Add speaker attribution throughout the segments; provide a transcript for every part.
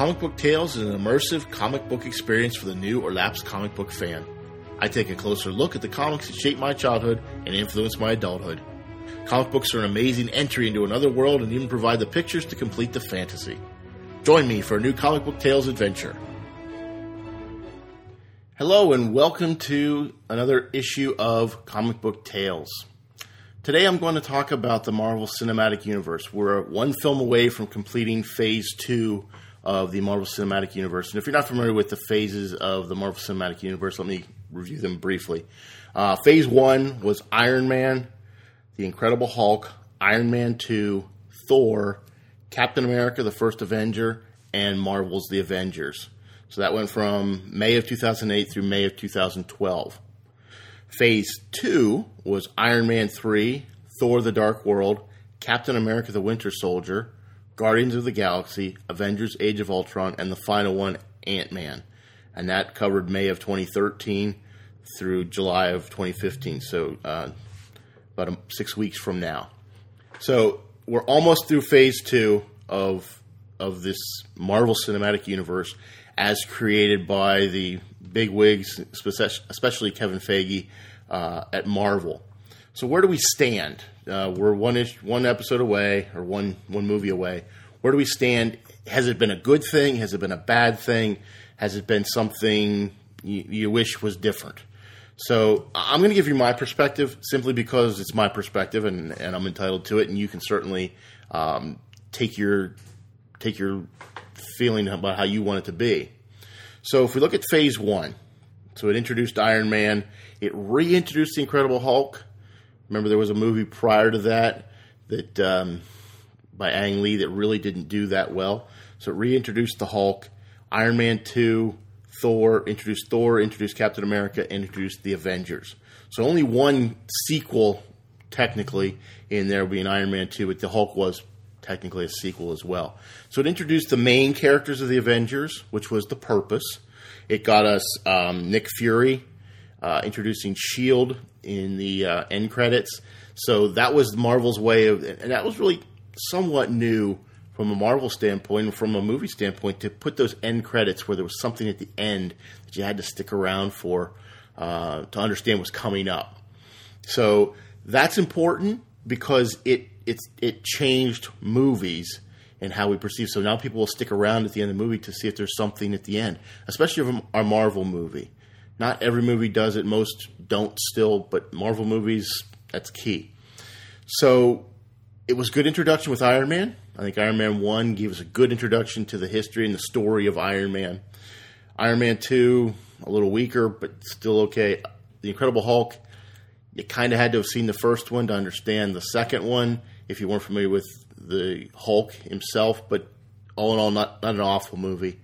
Speaker 1: Comic Book Tales is an immersive comic book experience for the new or lapsed comic book fan. I take a closer look at the comics that shaped my childhood and influenced my adulthood. Comic books are an amazing entry into another world and even provide the pictures to complete the fantasy. Join me for a new Comic Book Tales adventure. Hello, and welcome to another issue of Comic Book Tales. Today I'm going to talk about the Marvel Cinematic Universe. We're one film away from completing phase two of the Marvel Cinematic Universe. And if you're not familiar with the phases of the Marvel Cinematic Universe, let me review them briefly. Uh, phase one was Iron Man, The Incredible Hulk, Iron Man 2, Thor, Captain America, the First Avenger, and Marvel's The Avengers. So that went from May of 2008 through May of 2012. Phase 2 was Iron Man 3, Thor the Dark World, Captain America the Winter Soldier, Guardians of the Galaxy, Avengers Age of Ultron, and the final one, Ant Man. And that covered May of 2013 through July of 2015. So uh, about six weeks from now. So we're almost through phase two of of this Marvel Cinematic Universe as created by the big wigs, especially Kevin Feige uh, at Marvel. So where do we stand? Uh, we're one ish, one episode away, or one one movie away. Where do we stand? Has it been a good thing? Has it been a bad thing? Has it been something you, you wish was different? So I'm going to give you my perspective simply because it's my perspective and, and I'm entitled to it, and you can certainly um, take your take your feeling about how you want it to be. So if we look at Phase One, so it introduced Iron Man, it reintroduced the Incredible Hulk. Remember, there was a movie prior to that that um, by Ang Lee that really didn't do that well. So it reintroduced the Hulk, Iron Man two, Thor, introduced Thor, introduced Captain America, introduced the Avengers. So only one sequel technically in there being Iron Man two, but the Hulk was technically a sequel as well. So it introduced the main characters of the Avengers, which was the purpose. It got us um, Nick Fury uh, introducing Shield in the uh, end credits. So that was Marvel's way of, and that was really somewhat new from a Marvel standpoint and from a movie standpoint to put those end credits where there was something at the end that you had to stick around for uh, to understand what's coming up. So that's important because it it's it changed movies and how we perceive. So now people will stick around at the end of the movie to see if there's something at the end, especially of a Marvel movie. Not every movie does it; most don't still, but Marvel movies that's key. So it was good introduction with Iron Man. I think Iron Man one gave us a good introduction to the history and the story of Iron Man. Iron Man two a little weaker, but still okay. The Incredible Hulk you kind of had to have seen the first one to understand the second one if you weren't familiar with the Hulk himself. But all in all, not, not an awful movie.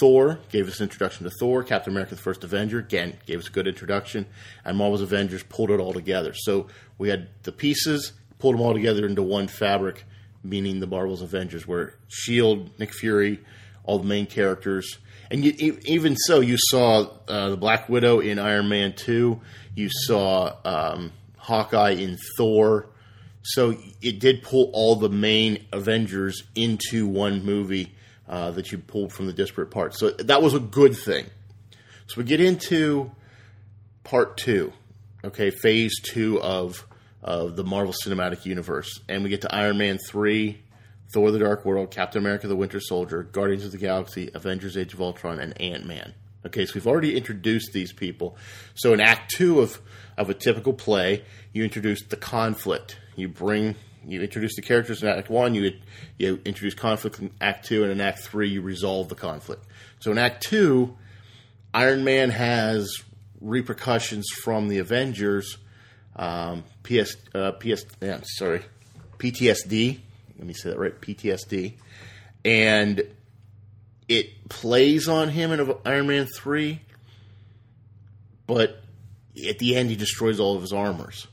Speaker 1: Thor gave us an introduction to Thor. Captain America: The First Avenger again gave us a good introduction, and Marvel's Avengers pulled it all together. So we had the pieces, pulled them all together into one fabric, meaning the Marvel's Avengers, where Shield, Nick Fury, all the main characters, and you, even so, you saw uh, the Black Widow in Iron Man two. You saw um, Hawkeye in Thor. So it did pull all the main Avengers into one movie uh, that you pulled from the disparate parts. So that was a good thing. So we get into part two, okay, phase two of of the Marvel Cinematic Universe, and we get to Iron Man three, Thor: The Dark World, Captain America: The Winter Soldier, Guardians of the Galaxy, Avengers: Age of Ultron, and Ant Man. Okay, so we've already introduced these people. So in Act Two of of a typical play, you introduce the conflict. You bring you introduce the characters in Act One. You you introduce conflict in Act Two, and in Act Three, you resolve the conflict. So in Act Two, Iron Man has repercussions from the Avengers. Um, PS, uh, PS, yeah, sorry, PTSD let me say that right, PTSD, and it plays on him in Iron Man three, but at the end he destroys all of his armors.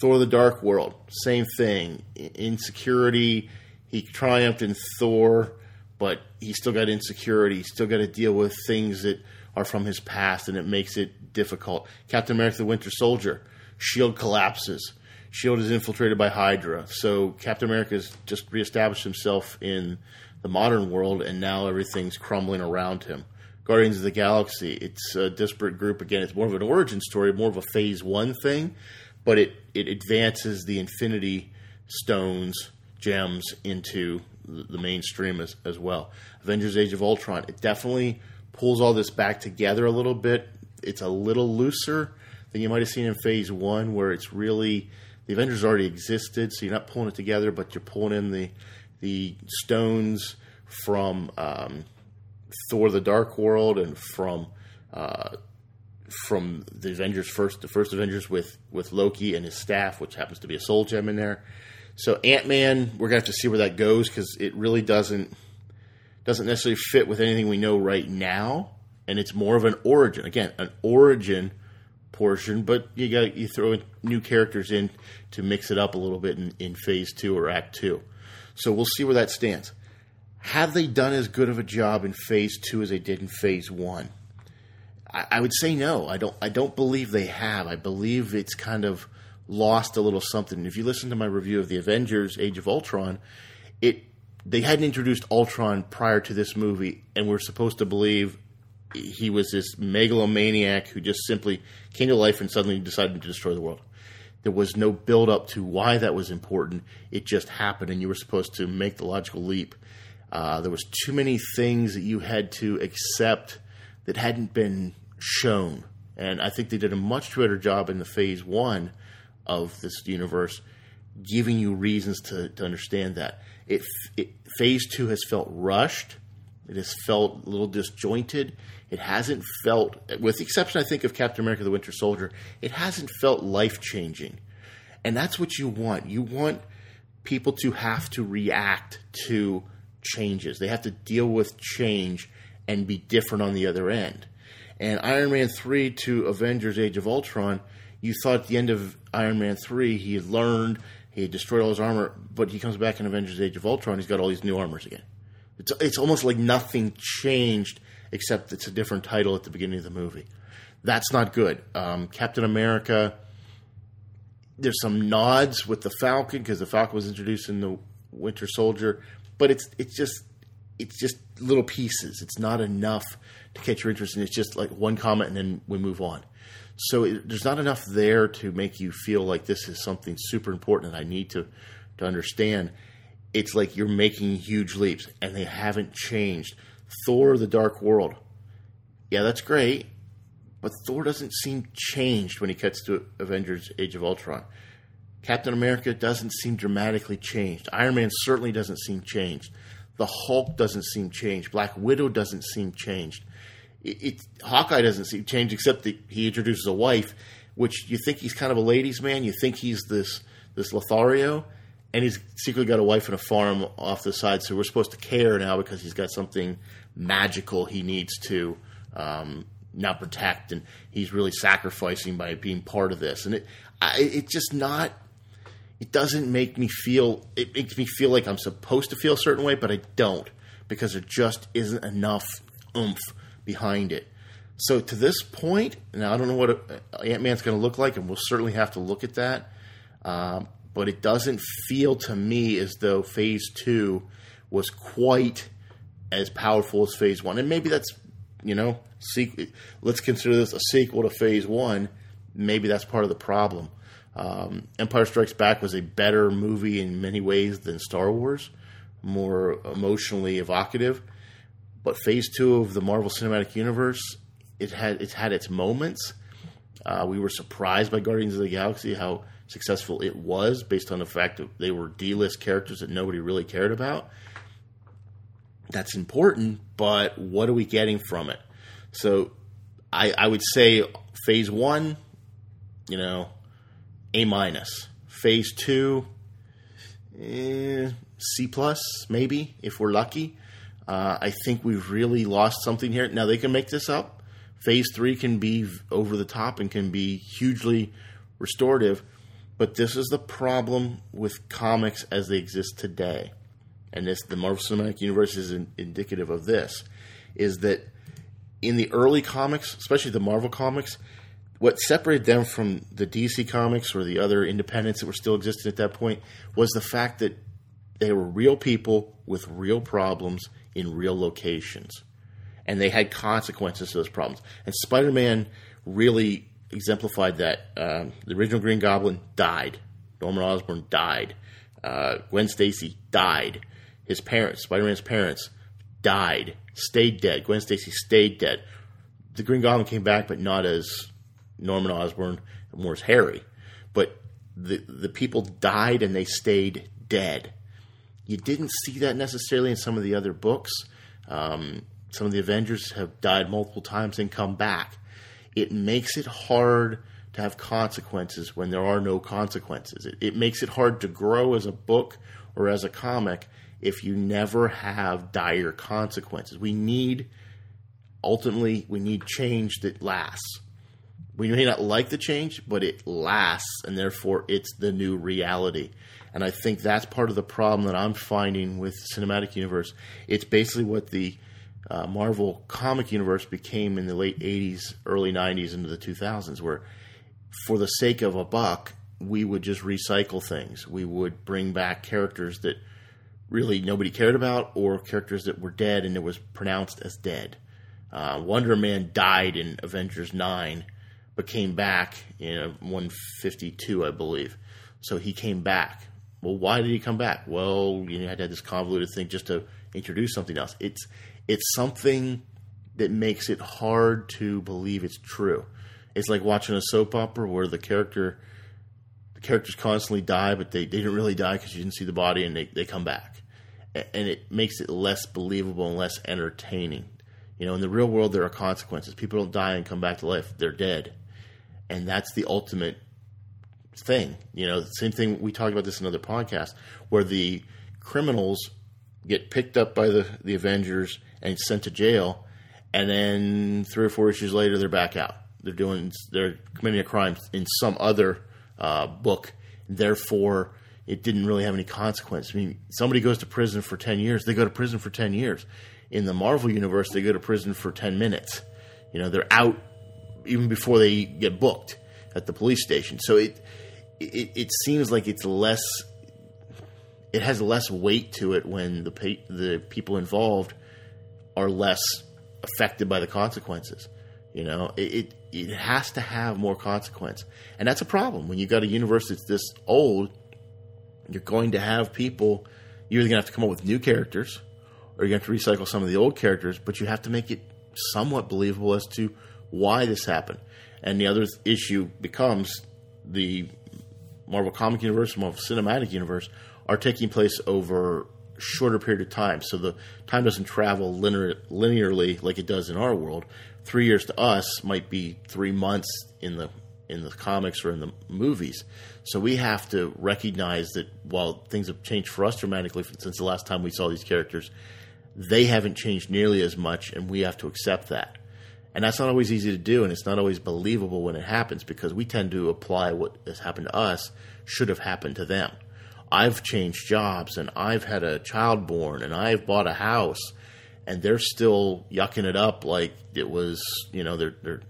Speaker 1: Thor: The Dark World, same thing. Insecurity. He triumphed in Thor, but he still got insecurity. He still got to deal with things that are from his past, and it makes it difficult. Captain America: The Winter Soldier. Shield collapses. Shield is infiltrated by Hydra. So Captain America has just reestablished himself in the modern world, and now everything's crumbling around him. Guardians of the Galaxy, it's a disparate group. Again, it's more of an origin story, more of a phase one thing, but it, it advances the Infinity Stones, gems, into the mainstream as, as well. Avengers Age of Ultron, it definitely pulls all this back together a little bit. It's a little looser than you might have seen in phase one, where it's really the Avengers already existed, so you're not pulling it together, but you're pulling in the the stones from um, Thor: The Dark World and from uh, from the Avengers first, the first Avengers with with Loki and his staff, which happens to be a soul gem in there. So Ant Man, we're gonna have to see where that goes because it really doesn't doesn't necessarily fit with anything we know right now, and it's more of an origin. Again, an origin portion, but you got you throw new characters in to mix it up a little bit in, in phase two or act two. So we'll see where that stands. Have they done as good of a job in phase two as they did in phase one? I, I would say no. I don't. I don't believe they have. I believe it's kind of lost a little something. If you listen to my review of the Avengers: Age of Ultron, it they hadn't introduced Ultron prior to this movie, and we're supposed to believe he was this megalomaniac who just simply came to life and suddenly decided to destroy the world. There was no build up to why that was important. It just happened, and you were supposed to make the logical leap. Uh, there was too many things that you had to accept that hadn't been shown, and I think they did a much better job in the phase one of this universe, giving you reasons to, to understand that. It, it phase two has felt rushed. It has felt a little disjointed. It hasn't felt, with the exception, I think, of Captain America: The Winter Soldier, it hasn't felt life changing, and that's what you want. You want people to have to react to changes. They have to deal with change and be different on the other end. And Iron Man 3 to Avengers Age of Ultron, you thought at the end of Iron Man 3 he had learned, he had destroyed all his armor, but he comes back in Avengers Age of Ultron, he's got all these new armors again. It's, it's almost like nothing changed except it's a different title at the beginning of the movie. That's not good. Um, Captain America, there's some nods with the Falcon because the Falcon was introduced in the Winter Soldier, but it's it's just it's just little pieces. It's not enough to catch your interest, and it's just like one comment and then we move on. So it, there's not enough there to make you feel like this is something super important that I need to to understand. It's like you're making huge leaps, and they haven't changed. Thor: The Dark World. Yeah, that's great, but Thor doesn't seem changed when he cuts to Avengers: Age of Ultron. Captain America doesn't seem dramatically changed. Iron Man certainly doesn't seem changed. The Hulk doesn't seem changed. Black Widow doesn't seem changed. It, it, Hawkeye doesn't seem changed except that he introduces a wife, which you think he's kind of a ladies' man. You think he's this this Lothario, and he's secretly got a wife and a farm off the side. So we're supposed to care now because he's got something magical he needs to um, now protect, and he's really sacrificing by being part of this. And it, I, it's just not. It doesn't make me feel. It makes me feel like I'm supposed to feel a certain way, but I don't because there just isn't enough oomph behind it. So to this point, now I don't know what Ant Man's going to look like, and we'll certainly have to look at that. Um, but it doesn't feel to me as though Phase Two was quite as powerful as Phase One, and maybe that's you know, sequ- let's consider this a sequel to Phase One. Maybe that's part of the problem. Um, Empire Strikes Back was a better movie in many ways than Star Wars, more emotionally evocative. But Phase Two of the Marvel Cinematic Universe, it had it had its moments. Uh, we were surprised by Guardians of the Galaxy how successful it was, based on the fact that they were D-list characters that nobody really cared about that's important, but what are we getting from it? So I, I would say phase one, you know, A minus. Phase two, eh, C plus, maybe, if we're lucky. Uh, I think we've really lost something here. Now they can make this up. Phase three can be over the top and can be hugely restorative, but this is the problem with comics as they exist today and this the Marvel Cinematic Universe is in, indicative of this, is that in the early comics, especially the Marvel comics, what separated them from the DC comics or the other independents that were still existing at that point was the fact that they were real people with real problems in real locations, and they had consequences to those problems. And Spider-Man really exemplified that. Um, the original Green Goblin died. Norman Osborn died. Uh, Gwen Stacy died. His parents, Spider-Man's parents, died. Stayed dead. Gwen Stacy stayed dead. The Green Goblin came back, but not as Norman Osborn, more as Harry. But the the people died and they stayed dead. You didn't see that necessarily in some of the other books. Um, some of the Avengers have died multiple times and come back. It makes it hard to have consequences when there are no consequences. It, it makes it hard to grow as a book or as a comic if you never have dire consequences. We need, ultimately, we need change that lasts. We may not like the change, but it lasts, and therefore it's the new reality. And I think that's part of the problem that I'm finding with cinematic universe. It's basically what the uh, Marvel comic universe became in the late 80s, early 90s, into the 2000s, where for the sake of a buck, we would just recycle things. We would bring back characters that really nobody cared about or characters that were dead and it was pronounced as dead. Uh, Wonder Man died in Avengers 9, but came back in 152, I believe. So he came back. Well, why did he come back? Well, you know, you had to have this convoluted thing just to introduce something else. It's it's something that makes it hard to believe it's true. It's like watching a soap opera where the character the characters constantly die, but they, they didn't really die because you didn't see the body and they, they come back. And it makes it less believable and less entertaining. You know, in the real world, there are consequences. People don't die and come back to life, they're dead. And that's the ultimate thing. You know, same thing, we talked about this in another podcast, where the criminals get picked up by the, the Avengers and sent to jail, and then three or four issues later, they're back out. They're doing, they're committing a crime in some other uh, book. Therefore, it didn't really have any consequence. I mean, somebody goes to prison for 10 years, they go to prison for 10 years. In the Marvel universe, they go to prison for 10 minutes. You know, they're out even before they get booked at the police station. So it, it, it seems like it's less, it has less weight to it when the, the people involved are less affected by the consequences. You know, it, it, it has to have more consequence, and that's a problem when you got a universe that's this old. You're going to have people. You're either going to have to come up with new characters, or to have to recycle some of the old characters. But you have to make it somewhat believable as to why this happened. And the other issue becomes the Marvel Comic Universe, Marvel Cinematic Universe are taking place over shorter period of time. So the time doesn't travel linear, linearly like it does in our world. Three years to us might be three months in the in the comics or in the movies. So we have to recognize that while things have changed for us dramatically since the last time we saw these characters, they haven't changed nearly as much, and we have to accept that. And that's not always easy to do, and it's not always believable when it happens because we tend to apply what has happened to us should have happened to them. I've changed jobs and I've had a child born and I've bought a house and they're still yucking it up like it was, you know, they're, they're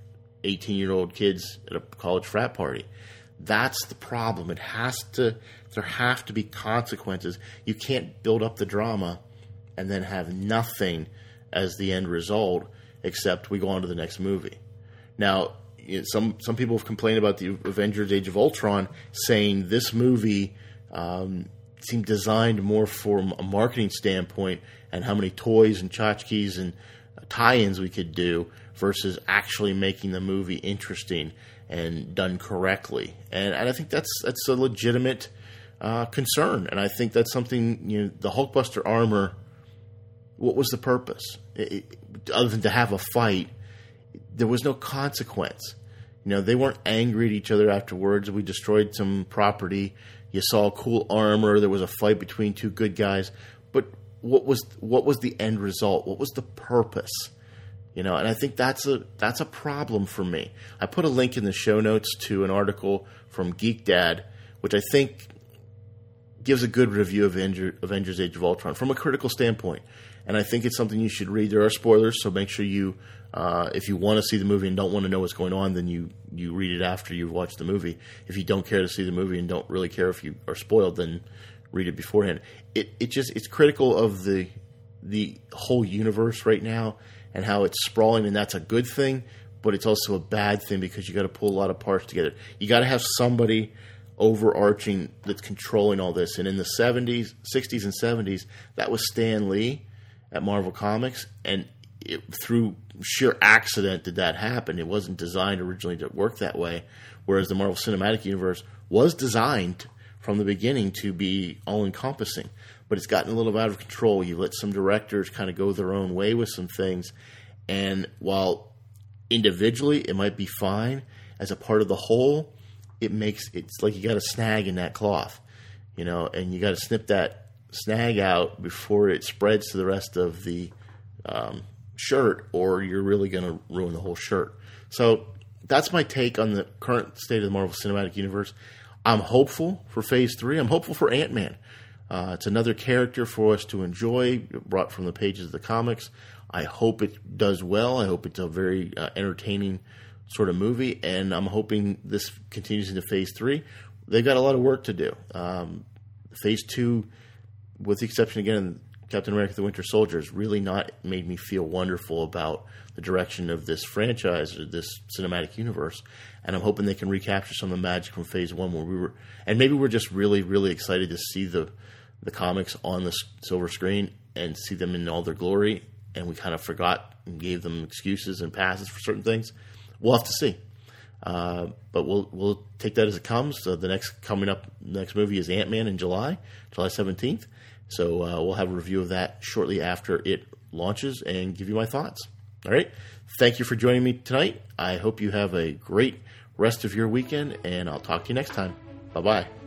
Speaker 1: 18 year old kids at a college frat party. That's the problem. It has to, there have to be consequences. You can't build up the drama and then have nothing as the end result except we go on to the next movie. Now, you know, some some people have complained about the Avengers: Age of Ultron, saying this movie um, seemed designed more from a marketing standpoint and how many toys and tchotchkes and tie-ins we could do versus actually making the movie interesting and done correctly. And, and I think that's that's a legitimate uh, concern. And I think that's something you know the Hulkbuster armor. What was the purpose? It, it, other than to have a fight, there was no consequence. You know, they weren't angry at each other afterwards. We destroyed some property. You saw cool armor. There was a fight between two good guys. But what was what was the end result? What was the purpose? You know, and I think that's a that's a problem for me. I put a link in the show notes to an article from Geek Dad, which I think gives a good review of Avengers Age of Ultron from a critical standpoint. And I think it's something you should read. There are spoilers, so make sure you uh, if you want to see the movie and don't want to know what's going on, then you you read it after you've watched the movie. If you don't care to see the movie and don't really care if you are spoiled, then read it beforehand. It it just it's critical of the the whole universe right now and how it's sprawling, and that's a good thing, but it's also a bad thing because you got to pull a lot of parts together. You got to have somebody overarching that's controlling all this. And in the 70s, 60s, and 70s, that was Stan Lee at Marvel Comics, and it, through sheer accident did that happen. It wasn't designed originally to work that way. Whereas the Marvel Cinematic Universe was designed from the beginning to be all encompassing, but it's gotten a little out of control. You let some directors kind of go their own way with some things, and while individually it might be fine, as a part of the whole, it makes it's like you got a snag in that cloth, you know, and you got to snip that snag out before it spreads to the rest of the um, shirt, or you're really going to ruin the whole shirt. So that's my take on the current state of the Marvel Cinematic Universe. I'm hopeful for Phase Three. I'm hopeful for Ant Man. Uh, it's another character for us to enjoy, brought from the pages of the comics. I hope it does well. I hope it's a very uh, entertaining sort of movie, and I'm hoping this continues into Phase Three. They've got a lot of work to do. Um, phase Two, with the exception again Captain America: The Winter Soldier has really not made me feel wonderful about the direction of this franchise or this cinematic universe. And I'm hoping they can recapture some of the magic from Phase One, where we were, and maybe we're just really, really excited to see the the comics on the silver screen and see them in all their glory. And we kind of forgot and gave them excuses and passes for certain things. We'll have to see. Uh, but we'll we'll take that as it comes. The next coming up next movie is Ant Man in July, July seventeenth. So uh, we'll have a review of that shortly after it launches and give you my thoughts. All right. Thank you for joining me tonight. I hope you have a great rest of your weekend, and I'll talk to you next time. Bye bye.